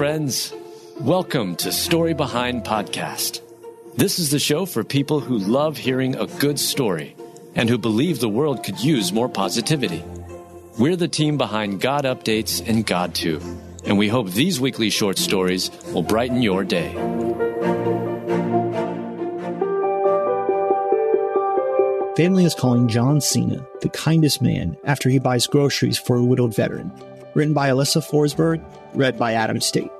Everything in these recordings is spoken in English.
friends. Welcome to Story Behind Podcast. This is the show for people who love hearing a good story and who believe the world could use more positivity. We're the team behind GodUpdates and GodTube, and we hope these weekly short stories will brighten your day. Family is calling John Cena the kindest man after he buys groceries for a widowed veteran. Written by Alyssa Forsberg, read by Adam State.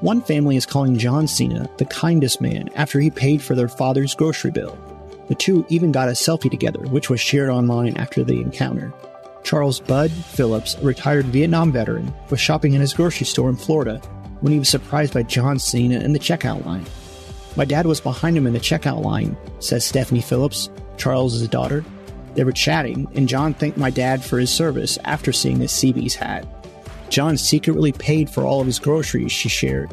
One family is calling John Cena the kindest man after he paid for their father's grocery bill. The two even got a selfie together, which was shared online after the encounter. Charles Bud Phillips, a retired Vietnam veteran, was shopping in his grocery store in Florida when he was surprised by John Cena in the checkout line. My dad was behind him in the checkout line, says Stephanie Phillips, Charles's daughter. They were chatting, and John thanked my dad for his service after seeing his Seabees hat. John secretly paid for all of his groceries, she shared.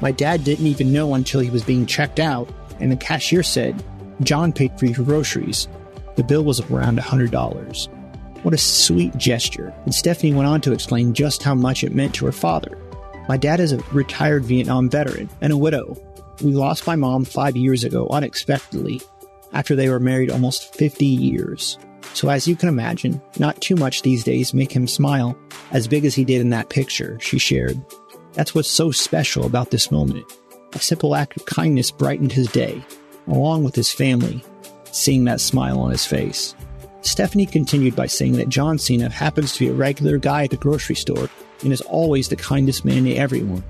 My dad didn't even know until he was being checked out, and the cashier said, John paid for your groceries. The bill was around $100. What a sweet gesture, and Stephanie went on to explain just how much it meant to her father. My dad is a retired Vietnam veteran and a widow. We lost my mom five years ago unexpectedly after they were married almost 50 years. So, as you can imagine, not too much these days make him smile as big as he did in that picture she shared. That's what's so special about this moment. A simple act of kindness brightened his day, along with his family, seeing that smile on his face. Stephanie continued by saying that John Cena happens to be a regular guy at the grocery store and is always the kindest man to everyone.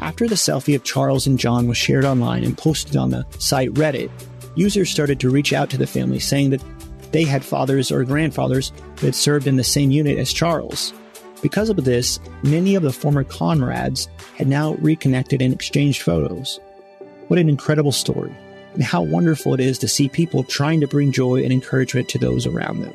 After the selfie of Charles and John was shared online and posted on the site Reddit, users started to reach out to the family saying that they had fathers or grandfathers that had served in the same unit as Charles. Because of this, many of the former comrades had now reconnected and exchanged photos. What an incredible story, and how wonderful it is to see people trying to bring joy and encouragement to those around them.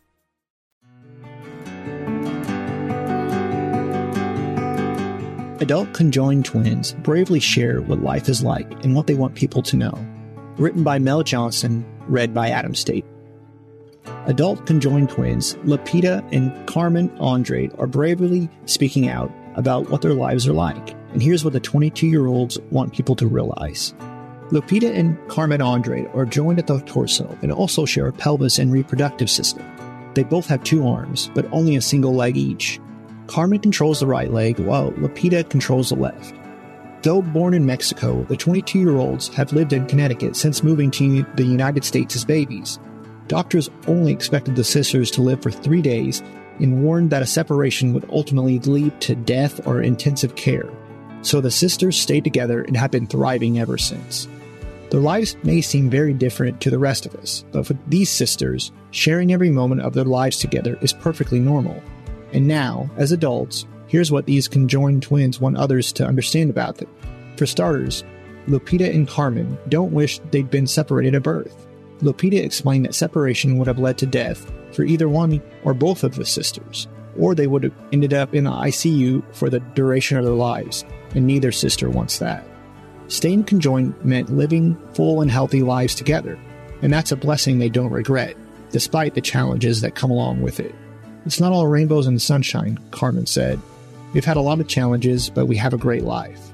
Adult conjoined twins bravely share what life is like and what they want people to know. Written by Mel Johnson, read by Adam State. Adult conjoined twins, Lupita and Carmen Andrade, are bravely speaking out about what their lives are like. And here's what the 22 year olds want people to realize. Lupita and Carmen Andrade are joined at the torso and also share a pelvis and reproductive system. They both have two arms, but only a single leg each. Carmen controls the right leg, while Lupita controls the left. Though born in Mexico, the 22 year olds have lived in Connecticut since moving to the United States as babies. Doctors only expected the sisters to live for three days and warned that a separation would ultimately lead to death or intensive care. So the sisters stayed together and have been thriving ever since. Their lives may seem very different to the rest of us, but for these sisters, sharing every moment of their lives together is perfectly normal. And now, as adults, here's what these conjoined twins want others to understand about them. For starters, Lupita and Carmen don't wish they'd been separated at birth. Lupita explained that separation would have led to death for either one or both of the sisters, or they would have ended up in the ICU for the duration of their lives, and neither sister wants that. Staying conjoined meant living full and healthy lives together, and that's a blessing they don't regret, despite the challenges that come along with it. It's not all rainbows and sunshine, Carmen said. We've had a lot of challenges, but we have a great life.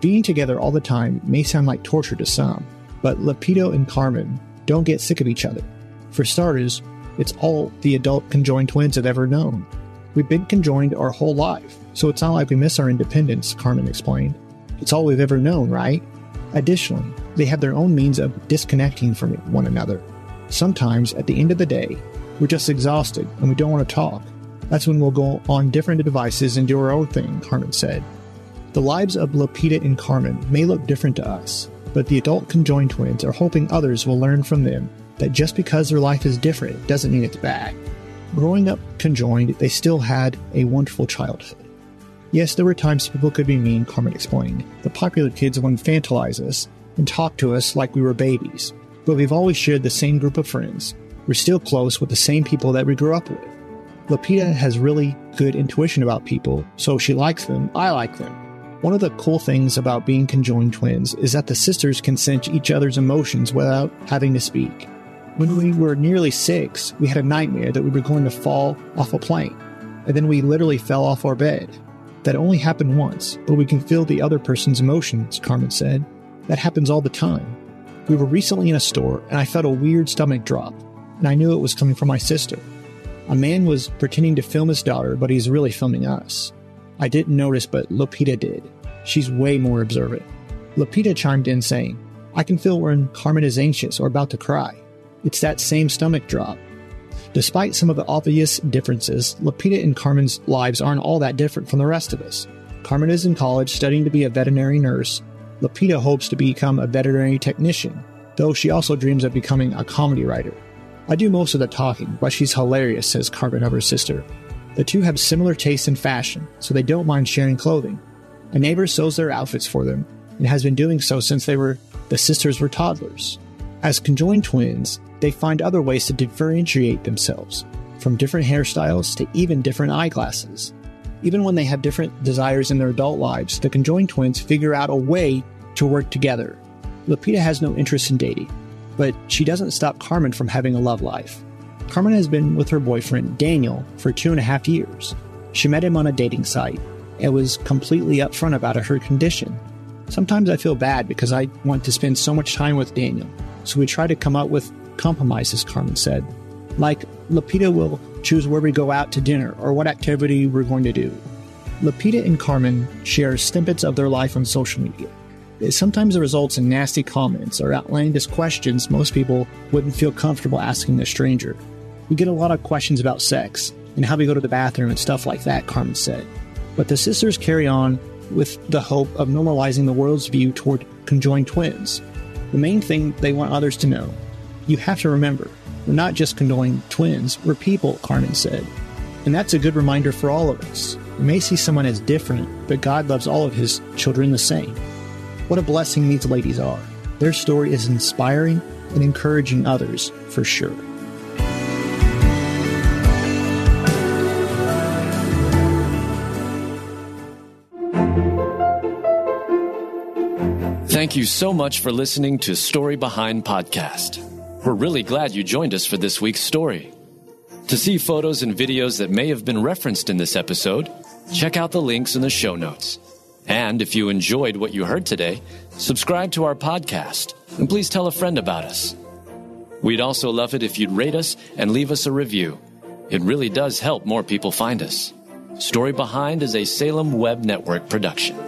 Being together all the time may sound like torture to some, but Lupita and Carmen don't get sick of each other. For starters, It's all the adult conjoined twins have ever known. We've been conjoined our whole life, so it's not like we miss our independence, Carmen explained. It's all we've ever known, right? Additionally, they have their own means of disconnecting from one another. Sometimes, at the end of the day, we're just exhausted and we don't want to talk. That's when we'll go on different devices and do our own thing, Carmen said. The lives of Lupita and Carmen may look different to us, but the adult conjoined twins are hoping others will learn from them that just because their life is different doesn't mean it's bad. Growing up conjoined, they still had a wonderful childhood. Yes, there were times people could be mean, Carmen explained. The popular kids would infantilize us and talk to us like we were babies. But we've always shared the same group of friends. We're still close with the same people that we grew up with. Lupita has really good intuition about people, so she likes them, I like them. One of the cool things about being conjoined twins is that the sisters can sense each other's emotions without having to speak. When we were nearly six, we had a nightmare that we were going to fall off a plane, and then we literally fell off our bed. That only happened once, but we can feel the other person's emotions, Carmen said. That happens all the time. We were recently in a store, and I felt a weird stomach drop, and I knew it was coming from my sister. A man was pretending to film his daughter, but he's really filming us. I didn't notice, but Lupita did. She's way more observant. Lupita chimed in, saying, I can feel when Carmen is anxious or about to cry. It's that same stomach drop. Despite some of the obvious differences, Lupita and Carmen's lives aren't all that different from the rest of us. Carmen is in college studying to be a veterinary nurse. Lupita hopes to become a veterinary technician, though she also dreams of becoming a comedy writer. I do most of the talking, but she's hilarious, says Carmen of her sister. The two have similar tastes in fashion, so they don't mind sharing clothing. A neighbor sews their outfits for them, and has been doing so since they were the sisters were toddlers. As conjoined twins, they find other ways to differentiate themselves, from different hairstyles to even different eyeglasses. Even when they have different desires in their adult lives, the conjoined twins figure out a way to work together. Lupita has no interest in dating, but she doesn't stop Carmen from having a love life. Carmen has been with her boyfriend, Daniel, for two and a half years. She met him on a dating site and was completely upfront about her condition. Sometimes I feel bad because I want to spend so much time with Daniel, so we try to come up with compromises, Carmen said. Like, Lupita will choose where we go out to dinner or what activity we're going to do. Lupita and Carmen share snippets of their life on social media. Sometimes it results in nasty comments or outlandish questions most people wouldn't feel comfortable asking a stranger. We get a lot of questions about sex and how we go to the bathroom and stuff like that, Carmen said. But the sisters carry on with the hope of normalizing the world's view toward conjoined twins. The main thing they want others to know you have to remember, we're not just conjoined twins, we're people, Carmen said. And that's a good reminder for all of us. We may see someone as different, but God loves all of his children the same. What a blessing these ladies are. Their story is inspiring and encouraging others for sure. Thank you so much for listening to Story Behind Podcast. We're really glad you joined us for this week's story. To see photos and videos that may have been referenced in this episode, check out the links in the show notes. And if you enjoyed what you heard today, subscribe to our podcast and please tell a friend about us. We'd also love it if you'd rate us and leave us a review. It really does help more people find us. Story Behind is a Salem Web Network production.